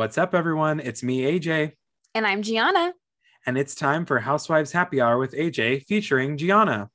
What's up, everyone? It's me, AJ. And I'm Gianna. And it's time for Housewives Happy Hour with AJ featuring Gianna.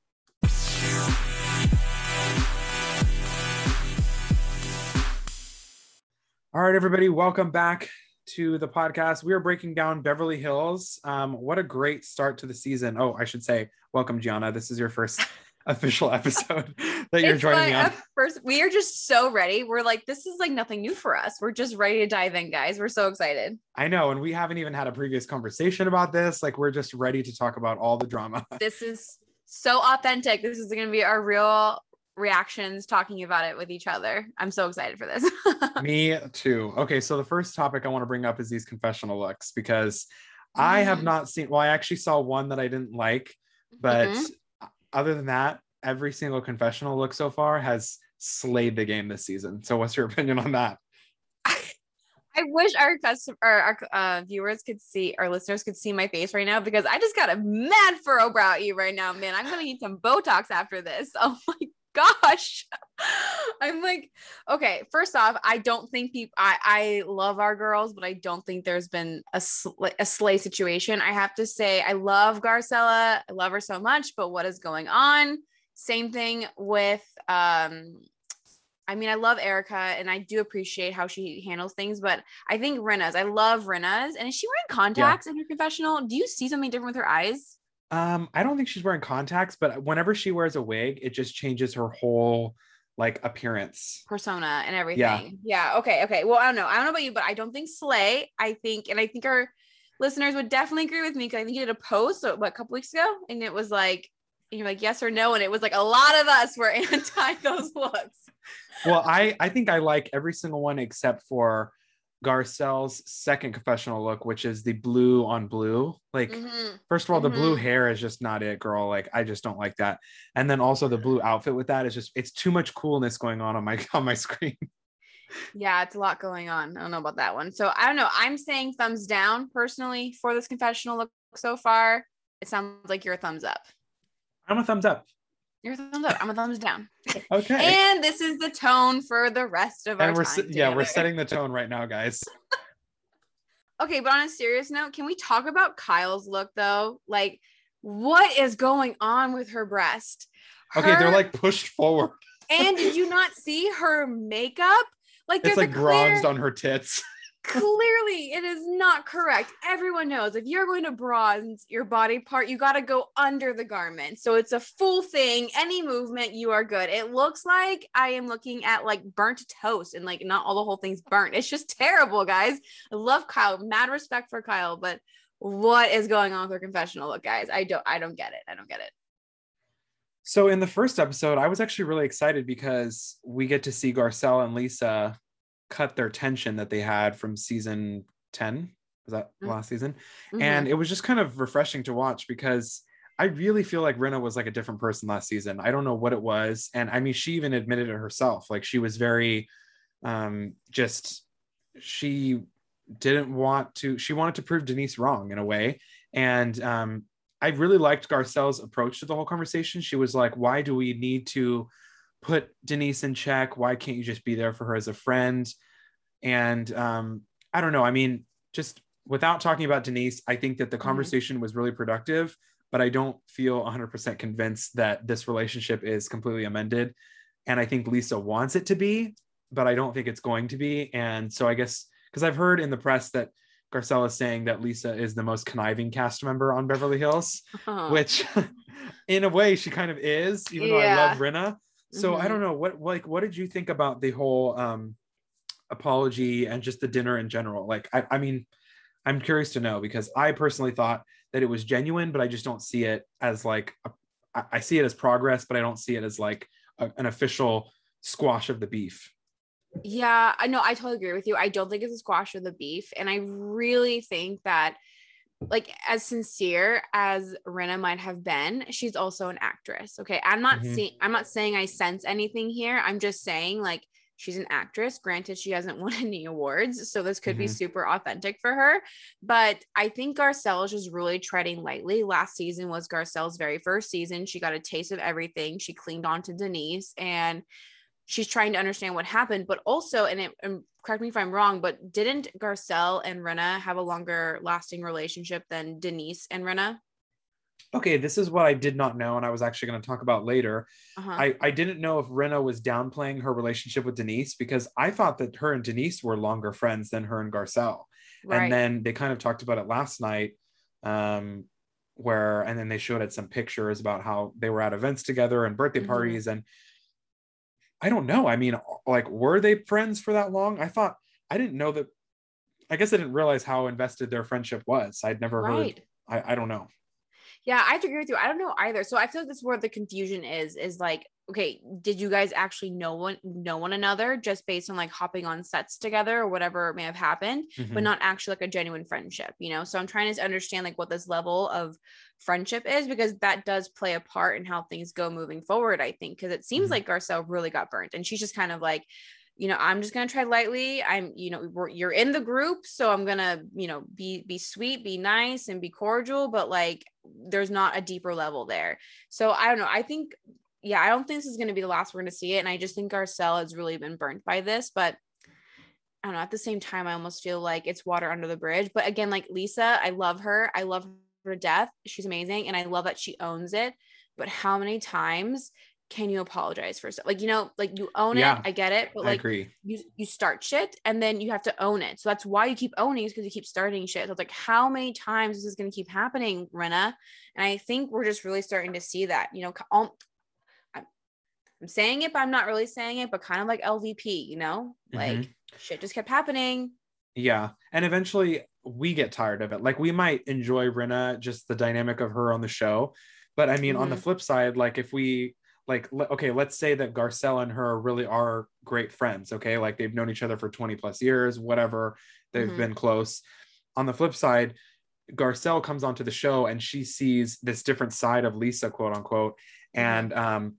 All right, everybody, welcome back to the podcast. We are breaking down Beverly Hills. Um, what a great start to the season. Oh, I should say, welcome, Gianna. This is your first official episode that you're It's joining my me on. First, we are just so ready. We're like, this is like nothing new for us. We're just ready to dive in, guys. We're so excited. I know, and we haven't even had a previous conversation about this. Like, we're just ready to talk about all the drama. This is so authentic. This is going to be our real reactions talking about it with each other. I'm so excited for this. Me too. Okay, so the first topic I want to bring up is these confessional looks because I have Mhm. not seen. Well, I actually saw one that I didn't like, but Mhm. other than that, every single confessional look so far has slayed the game this season. So, what's your opinion on that? I wish our custom or our uh, viewers could see, our listeners could see my face right now because I just got a mad furrow brow at you right now, man. I'm gonna need some Botox after this. Oh my gosh. I'm like, okay, first off, I don't think people I, I love our girls, but I don't think there's been a sl- a slay situation. I have to say, I love Garcelle, I love her so much, but what is going on? Same thing with um I mean, I love Erika and I do appreciate how she handles things, but I think Rinna's, I love Rinna's. And is she wearing contacts in her confessional? Do you see something different with her eyes? Um, I don't think she's wearing contacts, but whenever she wears a wig, it just changes her whole like appearance. Persona and everything. Yeah. Okay. Okay. Well, I don't know. I don't know about you, but I don't think Slay. I think, and I think our listeners would definitely agree with me because I think you did a post what, a couple weeks ago and it was like, and you're like, yes or no. And it was like a lot of us were anti those looks. well, I I think I like every single one except for Garcelle's second confessional look, which is the blue on blue. Like, Mhm. first of all, the blue Mhm. hair is just not it, girl. Like, I just don't like that. And then also the blue outfit with that is just it's too much coolness going on on my on my screen. Yeah, it's a lot going on. I don't know about that one. So I don't know. I'm saying thumbs down personally for this confessional look so far. It sounds like you're a thumbs up. I'm a thumbs up. You're a thumbs up. I'm a thumbs down. Okay. And this is the tone for the rest of our we're time yeah, we're setting the tone right now, guys. Okay, but on a serious note, can we talk about Kyle's look though? Like, what is going on with her breast? Okay, they're like pushed forward. and did you not see her makeup? Like, It's like clear, bronzed on her tits. Clearly it is not correct. Everyone knows if you're going to bronze your body part, you got to go under the garment. So it's a full thing. Any movement, you are good. It looks like I am looking at like burnt toast and like not all the whole thing's burnt. It's just terrible, guys. I love Kyle. Mad respect for Kyle, but what is going on with her confessional look, guys? I don't I don't get it. I don't get it. So in the first episode, I was actually really excited because we get to see Garcelle and Lisa cut their tension that they had from season 10. Was that Mhm. last season? Mhm. And it was just kind of refreshing to watch because I really feel like Rinna was like a different person last season. I don't know what it was. And I mean, she even admitted it herself. Like she was very um just she didn't want to she wanted to prove Denise wrong in a way. And um I really liked Garcelle's approach to the whole conversation. She was like, why do we need to put Denise in check? Why can't you just be there for her as a friend? And um, I don't know. I mean, just without talking about Denise, I think that the conversation was really productive, but I don't feel 100% convinced that this relationship is completely amended. And I think Lisa wants it to be, but I don't think it's going to be. And so I guess, because I've heard in the press that Garcelle is saying that Lisa is the most conniving cast member on Beverly Hills, Uh-huh. which in a way she kind of is, even though I love Rinna. So I Mhm. don't know what like what did you think about the whole um apology and just the dinner in general? Like I, I mean, I'm curious to know because I personally thought that it was genuine, but I just don't see it as like a, I, I see it as progress, but I don't see it as like a, an official squash of the beef. Yeah, I know. I totally agree with you. I don't think it's a squash of the beef. And I really think that, like, as sincere as Rinna might have been, she's also an actress. Okay. I'm not Mhm. seeing, I'm not saying I sense anything here. I'm just saying, like, she's an actress. Granted, she hasn't won any awards. So this could be Mhm. super authentic for her. But I think Garcelle is just really treading lightly. Last season was Garcelle's very first season. She got a taste of everything. She cleaned on to Denise. And she's trying to understand what happened, but also, and, it, and correct me if I'm wrong, but didn't Garcelle and Rinna have a longer lasting relationship than Denise and Rinna? Okay, this is what I did not know, and I was actually going to talk about later. Uh-huh. I, I didn't know if Rinna was downplaying her relationship with Denise because I thought that her and Denise were longer friends than her and Garcelle. right. And then they kind of talked about it last night, um, where and then they showed it some pictures about how they were at events together and birthday Mhm. parties. And I don't know. I mean, like, were they friends for that long? I thought I didn't know that. I guess I didn't realize how invested their friendship was. I'd never right. heard. I, I don't know. Yeah, I to agree with you. I don't know either. So I feel like this is where the confusion is, is like, okay, did you guys actually know one know one another just based on like hopping on sets together or whatever may have happened, Mhm. but not actually like a genuine friendship, you know? So I'm trying to understand like what this level of friendship is because that does play a part in how things go moving forward, I think. Cause it seems Mhm. like Garcelle really got burnt and she's just kind of like, you know, I'm just gonna try lightly. I'm, you know, we're, you're in the group, so I'm gonna, you know, be be sweet, be nice, and be cordial. But like, there's not a deeper level there. So I don't know. I think, yeah, I don't think this is gonna be the last we're gonna see it, and I just think Garcelle has really been burnt by this. But I don't know. At the same time, I almost feel like it's water under the bridge. But again, like Lisa, I love her. I love her to death. She's amazing, and I love that she owns it. But how many times? Can you apologize for stuff? Like, you know, like you own Yeah, it. I get it. But I like agree. you you start shit and then you have to own it. So that's why you keep owning is because you keep starting shit. So it's like how many times is this going to keep happening, Rinna? And I think we're just really starting to see that. You know, al- I'm, I'm saying it, but I'm not really saying it. But kind of like LVP, you know, like Mhm. shit just kept happening. Yeah. And eventually we get tired of it. Like we might enjoy Rinna, just the dynamic of her on the show. But I mean, on the Mhm. flip side, like if we like okay, let's say that Garcelle and her really are great friends, okay? Like they've known each other for 20 plus years, whatever, they've Mhm. been close. On the flip side, Garcelle comes onto the show and she sees this different side of Lisa, quote unquote. And um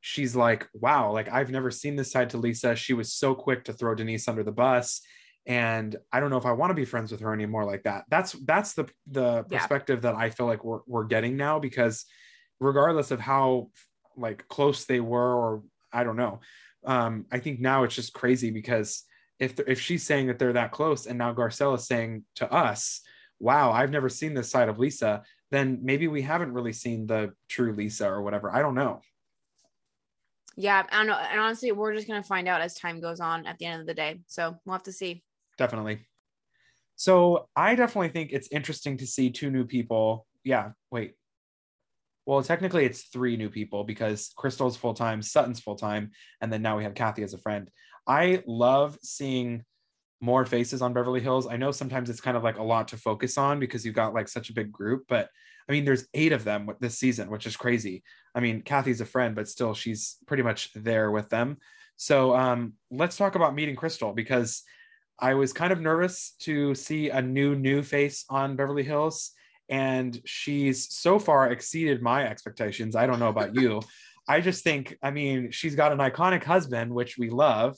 she's like, wow, like I've never seen this side to Lisa. She was so quick to throw Denise under the bus and i don't know if i want to be friends with her anymore like that that's that's the the Yeah. perspective that i feel like we're, we're getting now because regardless of how like close they were or i don't know um i think now it's just crazy because if if she's saying that they're that close and now garcelle is saying to us wow i've never seen this side of lisa then maybe we haven't really seen the true lisa or whatever i don't know Yeah, I don't know. And honestly, we're just gonna find out as time goes on at the end of the day. So we'll have to see. definitely. So I definitely think it's interesting to see two new people. Yeah, wait. Well, technically it's three new people because Crystal's full time, Sutton's full time, and then now we have Kathy as a friend. I love seeing more faces on Beverly Hills. I know sometimes it's kind of like a lot to focus on because you've got like such a big group, but I mean, there's eight of them this season, which is crazy. I mean, Kathy's a friend, but still, she's pretty much there with them. So um, let's talk about meeting Crystal because I was kind of nervous to see a new new face on Beverly Hills, and she's so far exceeded my expectations. I don't know about you. I just think, I mean, she's got an iconic husband, which we love,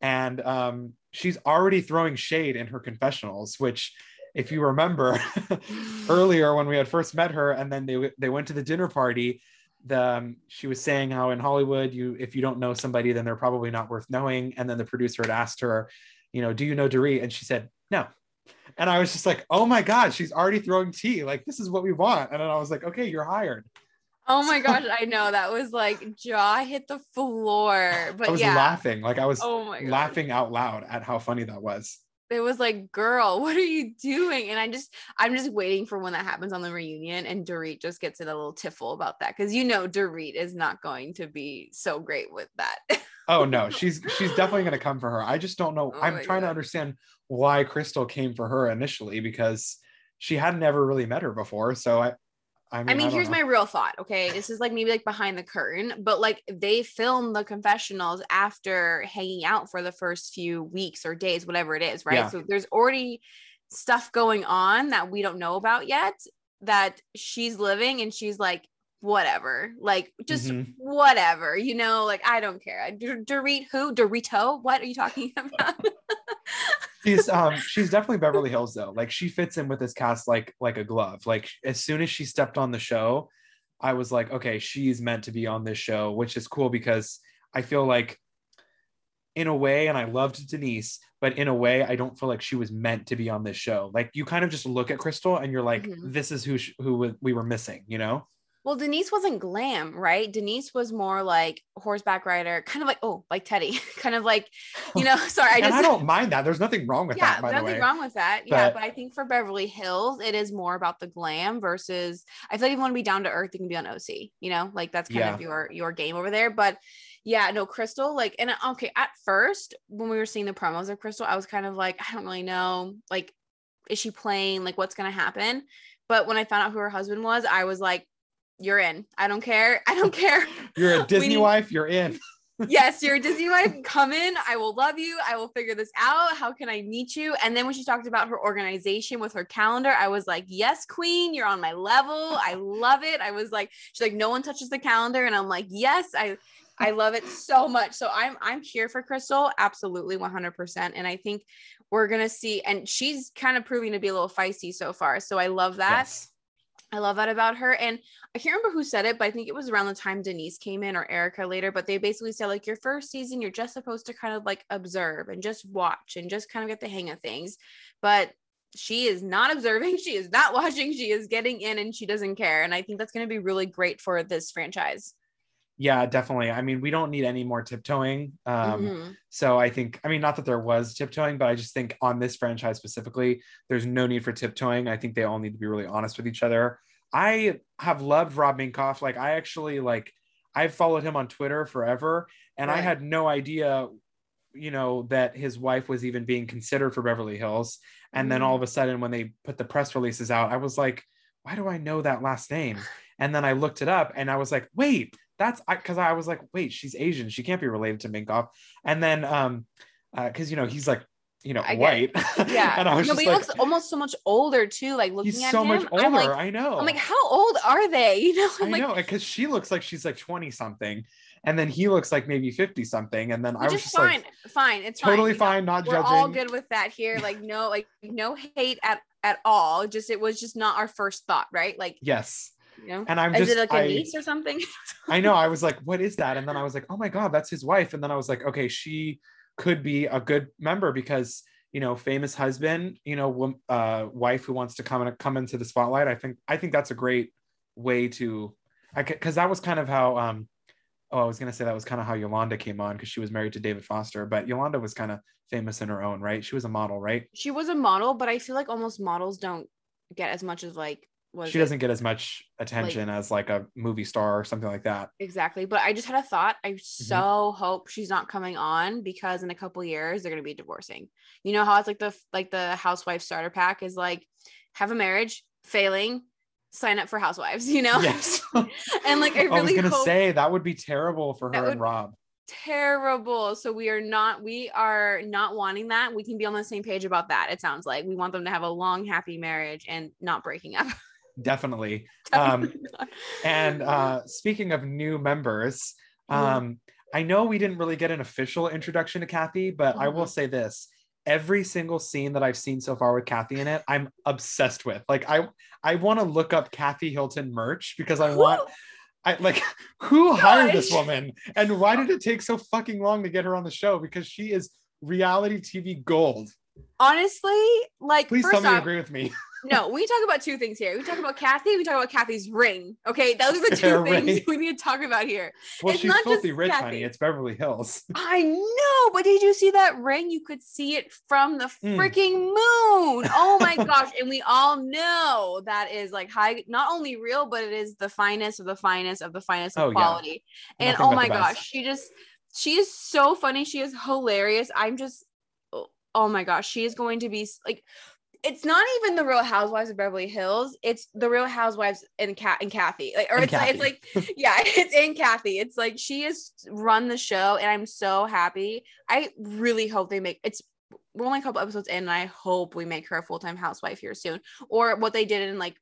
and um, she's already throwing shade in her confessionals, which. If you remember earlier when we had first met her, and then they they went to the dinner party, the um, she was saying how in Hollywood you if you don't know somebody then they're probably not worth knowing and then the producer had asked her you know do you know Dorit and she said no and I was just like oh my god she's already throwing tea. Like this is what we want. And then I was like okay you're hired. Oh my gosh, I know. That was like jaw hit the floor. But I was yeah. laughing. Like I was Oh laughing out loud at how funny that was It was like, girl, what are you doing? And I just, I'm just waiting for when that happens on the reunion and Dorit just gets in a little tiffle about that. Cause you know, Dorit is not going to be so great with that. oh no she's she's definitely going to come for her I just don't know Oh I'm trying to understand why Crystal came for her initially because she hadn't ever really met her before so I I mean, I mean, don't here's know. my real thought. Okay. This is like maybe like behind the curtain, but like they filmed the confessionals after hanging out for the first few weeks or days, whatever it is. Right. Yeah. So there's already stuff going on that we don't know about yet that she's living and she's like, whatever, like just Mhm. whatever, you know, like I don't care. D- Dorit who? Dorito? What are you talking about? she's um she's definitely Beverly Hills though. Like she fits in with this cast like like a glove. Like as soon as she stepped on the show, I was like, okay, she's meant to be on this show, which is cool because I feel like in a way, and I loved Denise, but in a way, I don't feel like she was meant to be on this show. Like you kind of just look at Crystal and you're like, Mhm. this is who sh- who we were missing, you know? Well, Denise wasn't glam, right? Denise was more like horseback rider, kind of like oh, like Teddy, kind of like, you know. Sorry, I and I don't mind that. There's nothing wrong with yeah, that, the nothing wrong with that. yeah, But- but I think for Beverly Hills, it is more about the glam versus. I feel like if you want to be down to earth, you can be on OC. You know, like that's kind Yeah. of your your game over there. But yeah, no, Crystal, like, and okay, at first when we were seeing the promos of Crystal, I was kind of like, I don't really know, like, is she playing? Like, what's gonna happen? But when I found out who her husband was, I was like, you're in. I don't care. I don't care. You're a Disney need- wife, you're in. yes, you're a Disney wife. Come in. I will love you. I will figure this out. How can I meet you? And then when she talked about her organization with her calendar, I was like, yes, queen, you're on my level. I love it. I was like, she's like, no one touches the calendar. And I'm like, yes, I I love it so much. So I'm I'm here for Crystal, absolutely 100%. And I think we're gonna see, and she's kind of proving to be a little feisty so far. So I love that. Yes. I love that about her. And I can't remember who said it, but I think it was around the time Denise came in or Erika later. But they basically said, like, your first season, you're just supposed to kind of like observe and just watch and just kind of get the hang of things. But she is not observing, she is not watching, she is getting in and she doesn't care. And I think that's going to be really great for this franchise. Yeah, definitely. I mean, we don't need any more tiptoeing. Um, Mhm. So I think, I mean, not that there was tiptoeing, but I just think on this franchise specifically, there's no need for tiptoeing. I think they all need to be really honest with each other. I have loved Rob Minkoff. Like, I actually like, I've followed him on Twitter forever, and I had no idea, you know, that his wife was even being considered for Beverly Hills. And then all of a sudden, when they put the press releases out, I was like, why do I know that last name? And then I looked it up, and I was like, wait, that's because I, was like, wait, she's Asian. She can't be related to Minkoff. And then, um, because you know he's like, you know, I white. Yeah. and I was no, but he like, looks almost so much older too. Like looking he's at so him, much older. I'm like, I know. I'm like, how old are they? You know, I I'm like, know, because she looks like she's like 20 something, and then he looks like maybe 50 something. And then I was just fine, like, fine. It's totally fine. fine, not We're judging. all good with that here. Like no, like no hate at at all. Just it was just not our first thought, right? Like Yes. You know, And I'm is just, it like a I, niece or something? I know. I was like, what is that? And then I was like, oh my God, that's his wife. And then I was like, okay, she could be a good member because, you know, famous husband, you know, uh, wife who wants to come and come into the spotlight. I think, I think that's a great way to, I cause that was kind of how, um, oh, I was going to say that was kind of how Yolanda came on because she was married to David Foster, but Yolanda was kind of famous in her own right. She was a model, right? she was a model, but I feel like almost models don't get as much as like was she doesn't get as much attention as like a movie star or something like that. exactly. But I just had a thought. I Mm-hmm. so hope she's not coming on because in a couple years they're gonna be divorcing. You know how it's like the like the housewife starter pack is like have a marriage, failing, sign up for housewives, you know? Yes. and like I I was gonna say that would be terrible for her and Rob. terrible. So we are not we are not wanting that. We can be on the same page about that. It sounds like we want them to have a long happy marriage and not breaking up. Definitely. Um, And uh, speaking of new members, um, I know we didn't really get an official introduction to Kathy, but I will Mhm. say this: every single scene that I've seen so far with Kathy in it, I'm obsessed with. Like, I I want to look up Kathy Hilton merch because I want. I like who hired this woman and why did it take so fucking long to get her on the show? Because she is reality TV gold. honestly, like Please tell me you agree with me. no, we talk about two things here. We talk about Kathy, we talk about Kathy's ring. Okay, those are the two Her things ring. we need to talk about here. Well, It's she's not just filthy rich, Kathy. honey. It's Beverly Hills. I know, but did you see that ring? You could see it from the Mm. freaking moon. Oh my gosh. And we all know that is like high, not only real, but it is the finest of the finest of the finest Oh, of yeah. quality. And Nothing oh my gosh, she just, she is so funny. She is hilarious. I'm just, oh, oh my gosh, she is going to be like, it's not even the Real Housewives of Beverly Hills. It's the Real Housewives and Cat and Kathy. Like, or it's like, it's like, yeah, it's in Kathy. It's like she has run the show, and I'm so happy. I really hope they make it's. We're only a couple episodes in, and I hope we make her a full time housewife here soon. Or what they did in like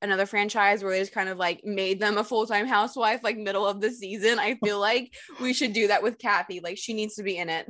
another franchise where they just kind of like made them a full time housewife, like middle of the season. I feel like we should do that with Kathy. Like she needs to be in it.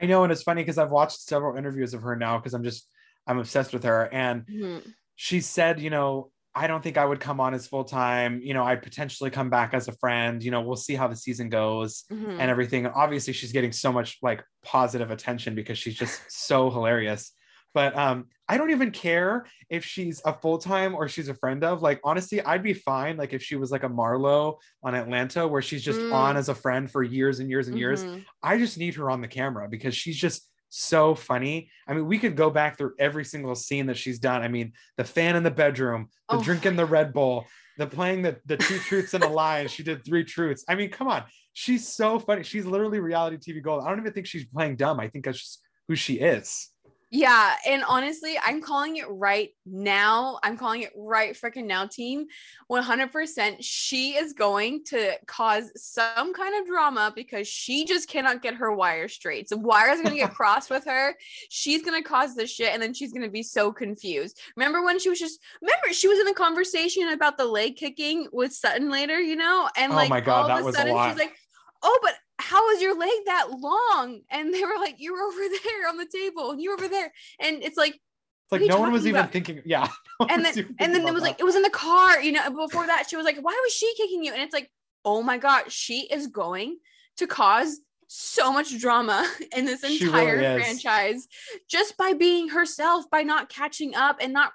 I know, and it's funny because I've watched several interviews of her now because I'm just I'm obsessed with her. And Mhm. she said, you know, I don't think I would come on as full time. You know, I'd potentially come back as a friend. You know, we'll see how the season goes Mhm. and everything. Obviously, she's getting so much like positive attention because she's just so hilarious. But um, I don't even care if she's a full time or she's a friend of. Like, honestly, I'd be fine. Like, if she was like a Marlo on Atlanta, where she's just Mm. on as a friend for years and years and years. Mhm. I just need her on the camera because she's just so funny. I mean, we could go back through every single scene that she's done. I mean, the fan in the bedroom, the Oh. drinking the Red Bull, the playing the, the two truths and a lie, and she did three truths. I mean, come on. She's so funny. She's literally reality TV gold. I don't even think she's playing dumb. I think that's just who she is. Yeah, and honestly, I'm calling it right now. I'm calling it right freaking now, team. 100%. She is going to cause some kind of drama because she just cannot get her wire straight. So wires are going to get crossed with her. She's going to cause this shit and then she's going to be so confused. Remember when she was just remember she was in a conversation about the leg kicking with Sutton later, you know? And like, Oh like my God, all that of a was a sudden lot. she's like, "Oh, but how is your leg that long?" And they were like, "You're over there on the table, and you're over there." And it's like, It's like you no one was talking even thinking, yeah. no and then and then it about was like it was in the car, you know. Before that, she was like, "Why was she kicking you?" And it's like, "Oh my god, she is going to cause." So much drama in this entire really is. franchise just by being herself, by not catching up and not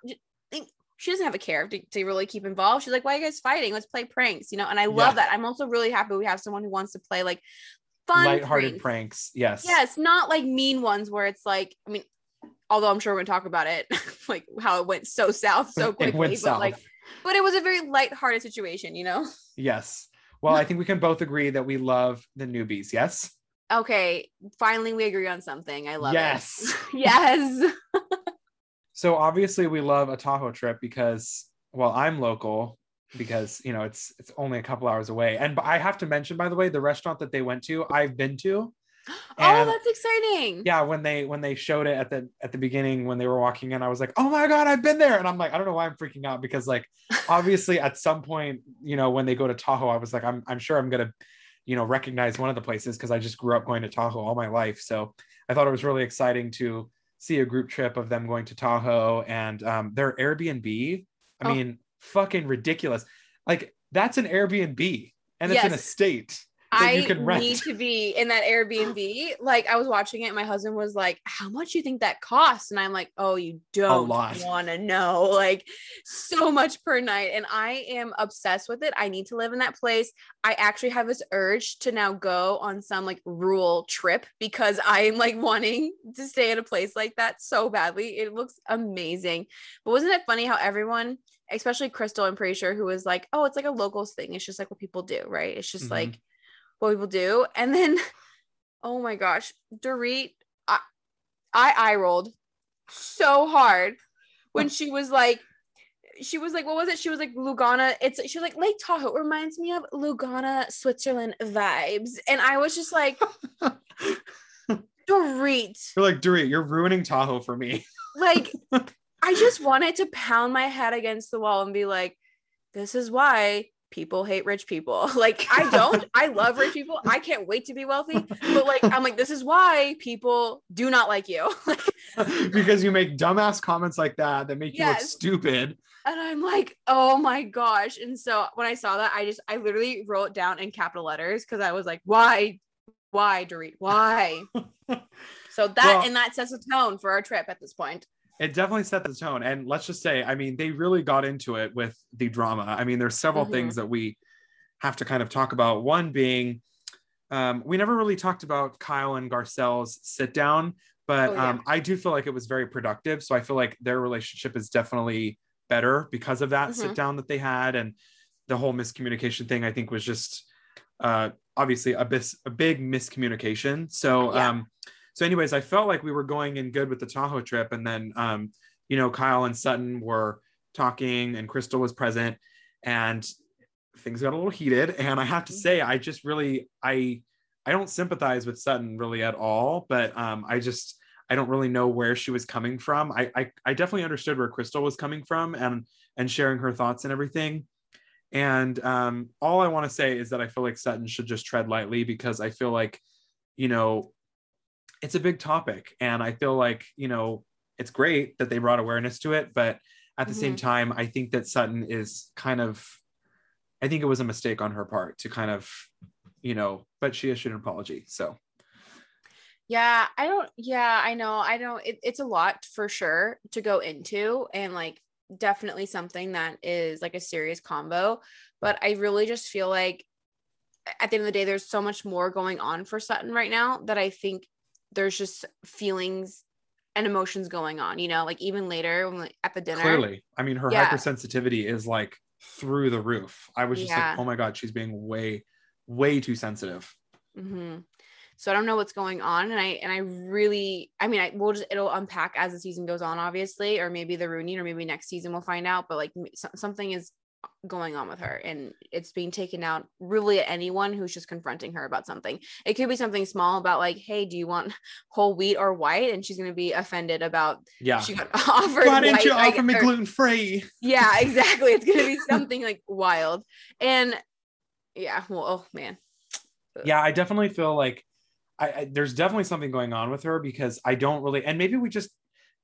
she doesn't have a care to, to really keep involved. She's like, Why are you guys fighting? Let's play pranks, you know. And I love Yeah. that. I'm also really happy we have someone who wants to play like fun lighthearted pranks. pranks. Yes. Yes, not like mean ones where it's like, I mean, although I'm sure we're gonna talk about it, like how it went so south so quickly, but south. like, but it was a very lighthearted situation, you know. yes. Well, I think we can both agree that we love the newbies. Yes. Okay, finally we agree on something. I love Yes. it. yes. So obviously we love a Tahoe trip because well, I'm local because you know it's it's only a couple hours away. And I have to mention, by the way, the restaurant that they went to, I've been to. oh, that's exciting. Yeah, when they when they showed it at the at the beginning when they were walking in, I was like, oh my god, I've been there. And I'm like, I don't know why I'm freaking out because like obviously at some point, you know, when they go to Tahoe, I was like, I'm I'm sure I'm gonna, you know, recognize one of the places because I just grew up going to Tahoe all my life. So I thought it was really exciting to see a group trip of them going to Tahoe and um, their Airbnb. I Oh. mean, fucking ridiculous. Like that's an Airbnb and it's an Yes. estate that I you can rent. need to be in that Airbnb. Like I was watching it, and my husband was like, "How much you think that costs?" And I'm like, "Oh, you don't want to know. Like so much per night." And I am obsessed with it. I need to live in that place. I actually have this urge to now go on some like rural trip because I am like wanting to stay at a place like that so badly. It looks amazing. But wasn't it funny how everyone, especially Crystal, I'm pretty sure, who was like, "Oh, it's like a locals thing. It's just like what people do, right? It's just Mhm. like." What people do. And then, oh my gosh, Dorit, I, I eye rolled so hard when she was like, she was like, what was it? She was like Lugano. It's she was like Lake Tahoe It reminds me of Lugano, Switzerland vibes. And I was just like, Dorit, You're like, Dorit, you're ruining Tahoe for me. like I just wanted to pound my head against the wall and be like, this is why people hate rich people. Like I don't. I love rich people. I can't wait to be wealthy. But like I'm like, this is why people do not like you. Because you make dumbass comments like that that make you look stupid. and I'm like, oh my gosh. And so when I saw that, I just I literally wrote it down in capital letters because I was like, why? Why, Dorit? Why? so that Well- and that sets a tone for our trip at this point. It definitely set the tone. And let's just say, I mean, they really got into it with the drama. I mean, there's several Mhm. things that we have to kind of talk about. One being, um, we never really talked about Kyle and Garcelle's sit down, but Oh, yeah. um, I do feel like it was very productive. So I feel like their relationship is definitely better because of that Mhm. sit down that they had. And the whole miscommunication thing, I think, was just uh, obviously a, bis- a big miscommunication. So, Yeah. um, so anyways, I felt like we were going in good with the Tahoe trip, and then um, you know Kyle and Sutton were talking, and Crystal was present, and things got a little heated. And I have to say, I just really I I don't sympathize with Sutton really at all, but um, I just I don't really know where she was coming from. I, I I definitely understood where Crystal was coming from and and sharing her thoughts and everything. And um, all I want to say is that I feel like Sutton should just tread lightly because I feel like, you know, it's a big topic. And I feel like, you know, it's great that they brought awareness to it, but at the same Mhm. time, I think that Sutton is kind of, I think it was a mistake on her part to kind of, you know, but she issued an apology. So Yeah, I don't. Yeah, I know. I don't. It, it's a lot for sure to go into, and like definitely something that is like a serious combo. But I really just feel like at the end of the day, there's so much more going on for Sutton right now that I think there's just feelings and emotions going on. You know, like even later when, like, at the dinner. clearly, I mean, her Yeah. hypersensitivity is like through the roof. I was just Yeah. like, oh my God, she's being way, way too sensitive. hmm So I don't know what's going on, and I and I really, I mean, I will just it'll unpack as the season goes on, obviously, or maybe the Rooney, or maybe next season we'll find out. But like so- something is going on with her, and it's being taken out really at anyone who's just confronting her about something. It could be something small about like, hey, do you want whole wheat or white? And she's gonna be offended about Yeah. she got offered. Why didn't white, you offer me gluten free? yeah, exactly. It's gonna be something like wild, and yeah, well, oh man, yeah i definitely feel like I, I there's definitely something going on with her because i don't really and maybe we just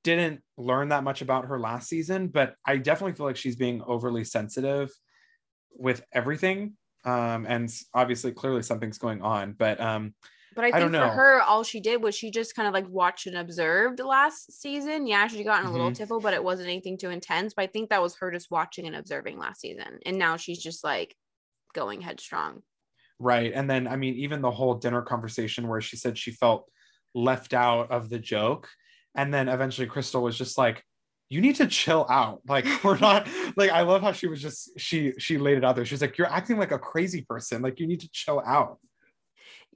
didn't learn that much about her last season but i definitely feel like she's being overly sensitive with everything um and obviously clearly something's going on but um But I I think don't for know. her, all she did was she just kind of like watched and observed last season. Yeah, she got in a little Mhm. tiffle, but it wasn't anything too intense. But I think that was her just watching and observing last season. And now she's just like going headstrong. right and then i mean even the whole dinner conversation where she said she felt left out of the joke and then eventually crystal was just like you need to chill out. Like we're not like i love how she was just she she laid it out there. She's like you're acting like a crazy person. Like you need to chill out.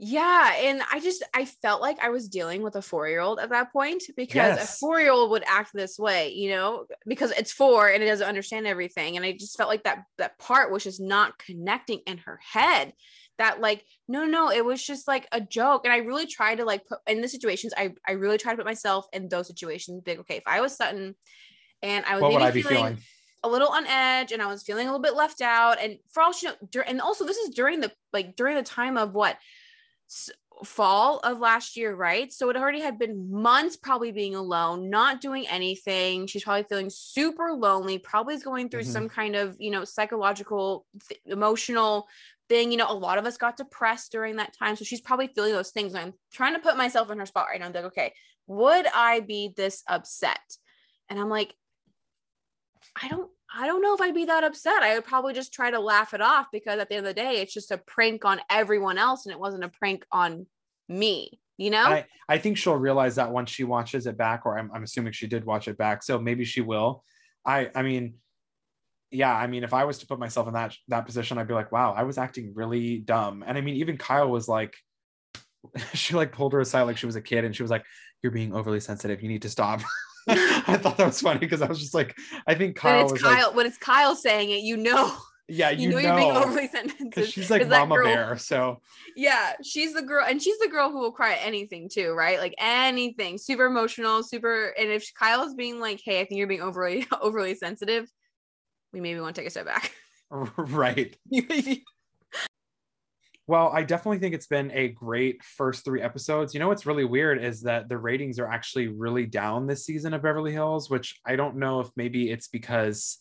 Yeah. And I just, I felt like I was dealing with a four year old at that point because a four year old would act this way, you know, because it's four and it doesn't understand everything. And I just felt like that, that part was just not connecting in her head that like, no, no, it was just like a joke. And I really tried to like put in the situations, I, I really tried to put myself in those situations. Big, okay, if I was Sutton and I was what maybe i feeling, feeling a little on edge and I was feeling a little bit left out. And for all she know, dur- and also this is during the like during the time of what s- fall of last year, right? So it already had been months probably being alone, not doing anything. She's probably feeling super lonely, probably is going through Mhm. some kind of, you know, psychological, th- emotional thing. You know, a lot of us got depressed during that time. So she's probably feeling those things. And I'm trying to put myself in her spot right now. I'm like, okay, would I be this upset? And I'm like, I don't I don't know if I'd be that upset. I would probably just try to laugh it off because at the end of the day, it's just a prank on everyone else and it wasn't a prank on me, you know? I, I think she'll realize that once she watches it back, or I'm, I'm assuming she did watch it back. So maybe she will. I I mean, yeah, I mean, if I was to put myself in that that position, I'd be like, wow, I was acting really dumb. And I mean, even Kyle was like, she like pulled her aside like she was a kid and she was like, You're being overly sensitive. You need to stop. I thought that was funny because I was just like, I think when Kyle it's was Kyle, like, when it's Kyle saying it, you know, Yeah, you, you, know, know, you're being overly sensitive. because she's like Mama girl- Bear. So Yeah, she's the girl, and she's the girl who will cry at anything too, right? Like anything, super emotional, super. And if Kyle's being like, "Hey, I think you're being overly overly sensitive," we maybe want to take a step back. right. Well, I definitely think it's been a great first three episodes. You know what's really weird is that the ratings are actually really down this season of Beverly Hills, which I don't know if maybe it's because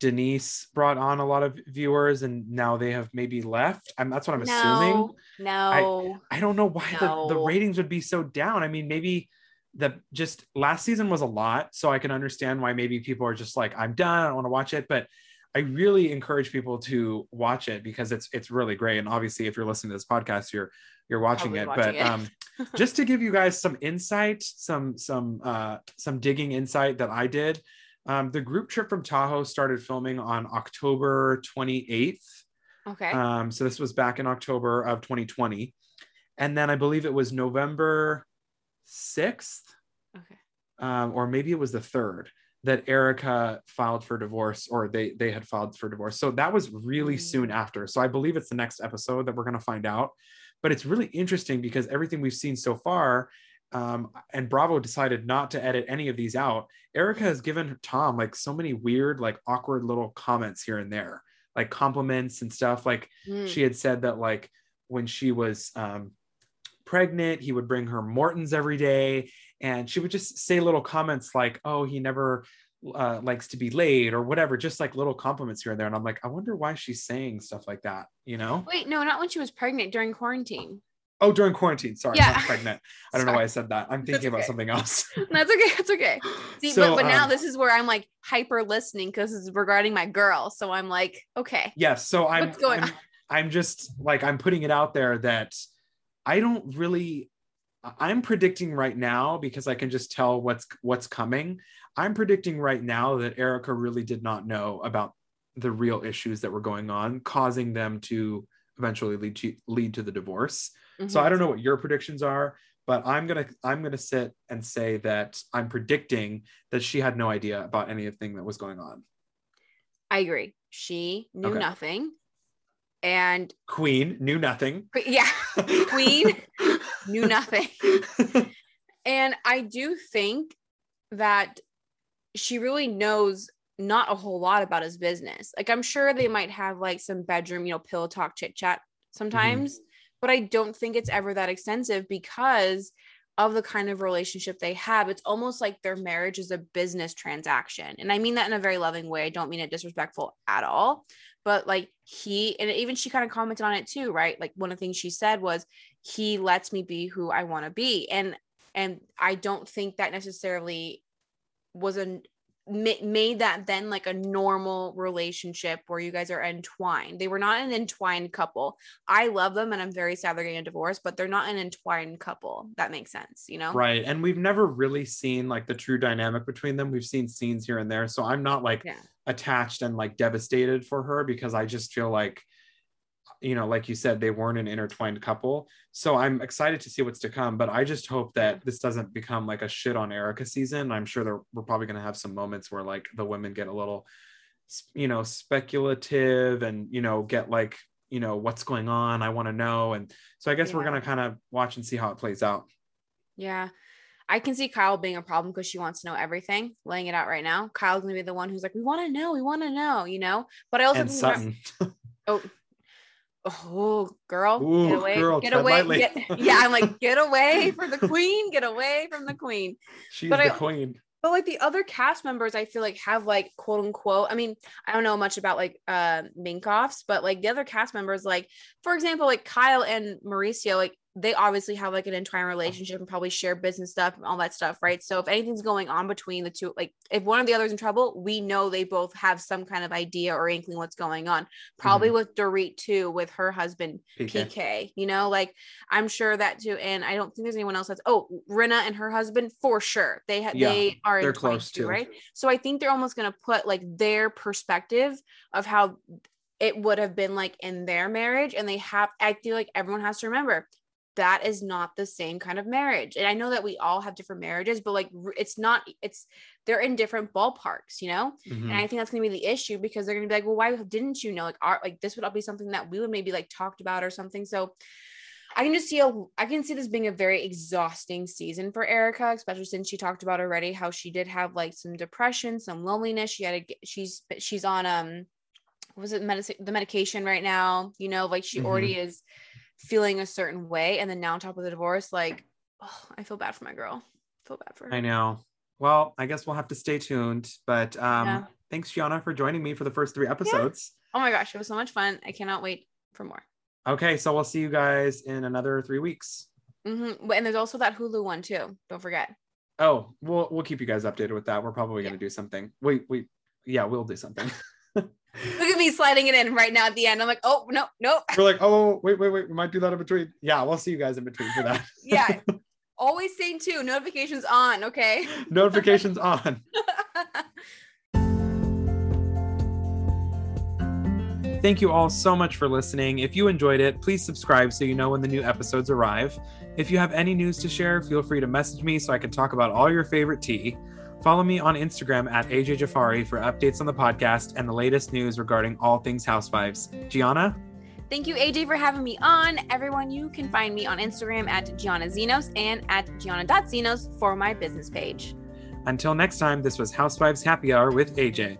Denise brought on a lot of viewers and now they have maybe left. I'm, that's what I'm assuming. no, no. I don't know why the, the ratings would be so down. I mean, maybe the just last season was a lot, so I can understand why maybe people are just like, I'm done, I don't want to watch it. But I really encourage people to watch it because it's it's really great. And obviously, if you're listening to this podcast, you're you're watching Probably it. watching but it. um just to give you guys some insight, some some uh some digging insight that I did. Um, the group trip from Tahoe started filming on October 28th. okay. Um, so this was back in October of 2020. And then I believe it was November 6th, okay. um, or maybe it was the third that Erika filed for divorce or they they had filed for divorce. So that was really soon Mm. after. So I believe it's the next episode that we're going to find out. But it's really interesting because everything we've seen so far um, and Bravo decided not to edit any of these out. Erika has given Tom like so many weird, like awkward little comments here and there, like compliments and stuff. Like Mm. she had said that like when she was um, pregnant he would bring her mortons every day and she would just say little comments like oh he never uh, likes to be late or whatever, just like little compliments here and there. And I'm like, I wonder why she's saying stuff like that, you know? Wait, no, not when she was pregnant during quarantine. Oh, during quarantine. Sorry, Yeah. not pregnant. I don't know why I said that. I'm thinking about something else. That's okay. That's okay. See, So, but, but now um, this is where I'm like hyper listening because it's regarding my girl. So I'm like, okay. yes. So I'm, What's going I'm, I'm just like, I'm putting it out there that I don't really, I'm predicting right now because I can just tell what's, what's coming. I'm predicting right now that Erika really did not know about the real issues that were going on, causing them to eventually lead to, lead to the divorce. So Mhm. I don't know what your predictions are, but I'm gonna I'm gonna sit and say that I'm predicting that she had no idea about anything that was going on. I agree. She knew Okay. nothing. And Queen knew nothing. yeah, Queen knew nothing. And I do think that she really knows not a whole lot about his business. Like I'm sure they might have like some bedroom, you know, pillow talk chit chat mm-hmm. sometimes, but I don't think it's ever that extensive because of the kind of relationship they have. It's almost like their marriage is a business transaction. And I mean that in a very loving way. I don't mean it disrespectful at all. But like he, and even she kind of commented on it too, right? Like one of the things she said was, he lets me be who I want to be. And and I don't think that necessarily was a ma- made that then like a normal relationship where you guys are entwined. They were not an entwined couple. I love them and I'm very sad they're getting a divorce, but they're not an entwined couple. That makes sense, you know? right. And we've never really seen like the true dynamic between them. We've seen scenes here and there. So I'm not like Yeah. attached and like devastated for her because I just feel like you know, like you said, they weren't an intertwined couple. So I'm excited to see what's to come. But I just hope that this doesn't become like a shit on Erika season. I'm sure there, we're probably going to have some moments where like the women get a little, you know, speculative and, you know, get like, you know, what's going on. I want to know. And so I guess we're going to kind of watch and see how it plays out. Yeah. I can see Kyle being a problem because she wants to know everything, laying it out right now. Kyle's gonna be the one who's like, we want to know, we want to know, you know. But I also And think Sutton. Oh, oh, girl, Ooh, get away, girl, get away. Get, yeah, I'm like, get away from the queen, get away from the queen. She's But the I- queen. But like the other cast members, I feel like have like quote unquote. I mean, I don't know much about like uh Minkoffs, but like the other cast members, like for example, like Kyle and Mauricio, like they obviously have like an entwined oh. relationship and probably share business stuff and all that stuff, right? So if anything's going on between the two, like if one of the other's in trouble, we know they both have some kind of idea or inkling what's going on. Probably mm-hmm. with Dorit too, with her husband PK. PK, you know, like I'm sure that too. And I don't think there's anyone else that's oh, Rinna and her husband for sure. They ha- Yeah, they are they're close too. right? So I think they're almost gonna put like their perspective of how it would have been like in their marriage. And they have I feel like everyone has to remember that is not the same kind of marriage. And I know that we all have different marriages, but like it's not, it's they're in different ballparks, you know? Mhm. And I think that's gonna be the issue because they're gonna be like, well, why didn't you know? Like, art, like this would all be something that we would maybe like talked about or something. So I can just see a, I can see this being a very exhausting season for Erika, especially since she talked about already how she did have like some depression, some loneliness. She had a she's she's on um, what was it medic- the medication right now? You know, like she Mhm. already is feeling a certain way, and then now on top of the divorce, like, oh, I feel bad for my girl. feel bad for her. I know. Well, I guess we'll have to stay tuned. But um, Yeah. thanks, Gianna, for joining me for the first three episodes. Oh my gosh, it was so much fun. I cannot wait for more. Okay, so we'll see you guys in another three weeks. hmm And there's also that Hulu one too. Don't forget. Oh, we'll we'll keep you guys updated with that. We're probably gonna do something. We we yeah, we'll do something. Look at me sliding it in right now at the end. I'm like, oh no, no. We're like, oh wait, wait, wait, we might do that in between. Yeah, we'll see you guys in between for that. Yeah. Always staying tuned. Notifications on. Okay. Notifications on. Thank you all so much for listening. If you enjoyed it, please subscribe so you know when the new episodes arrive. If you have any news to share, feel free to message me so I can talk about all your favorite tea. Follow me on Instagram at AJ Jafari for updates on the podcast and the latest news regarding all things Housewives. Gianna? Thank you, AJ, for having me on. Everyone, you can find me on Instagram at Gianna Zenos and at Gianna.Zenos for my business page. Until next time, this was Housewives Happy Hour with AJ.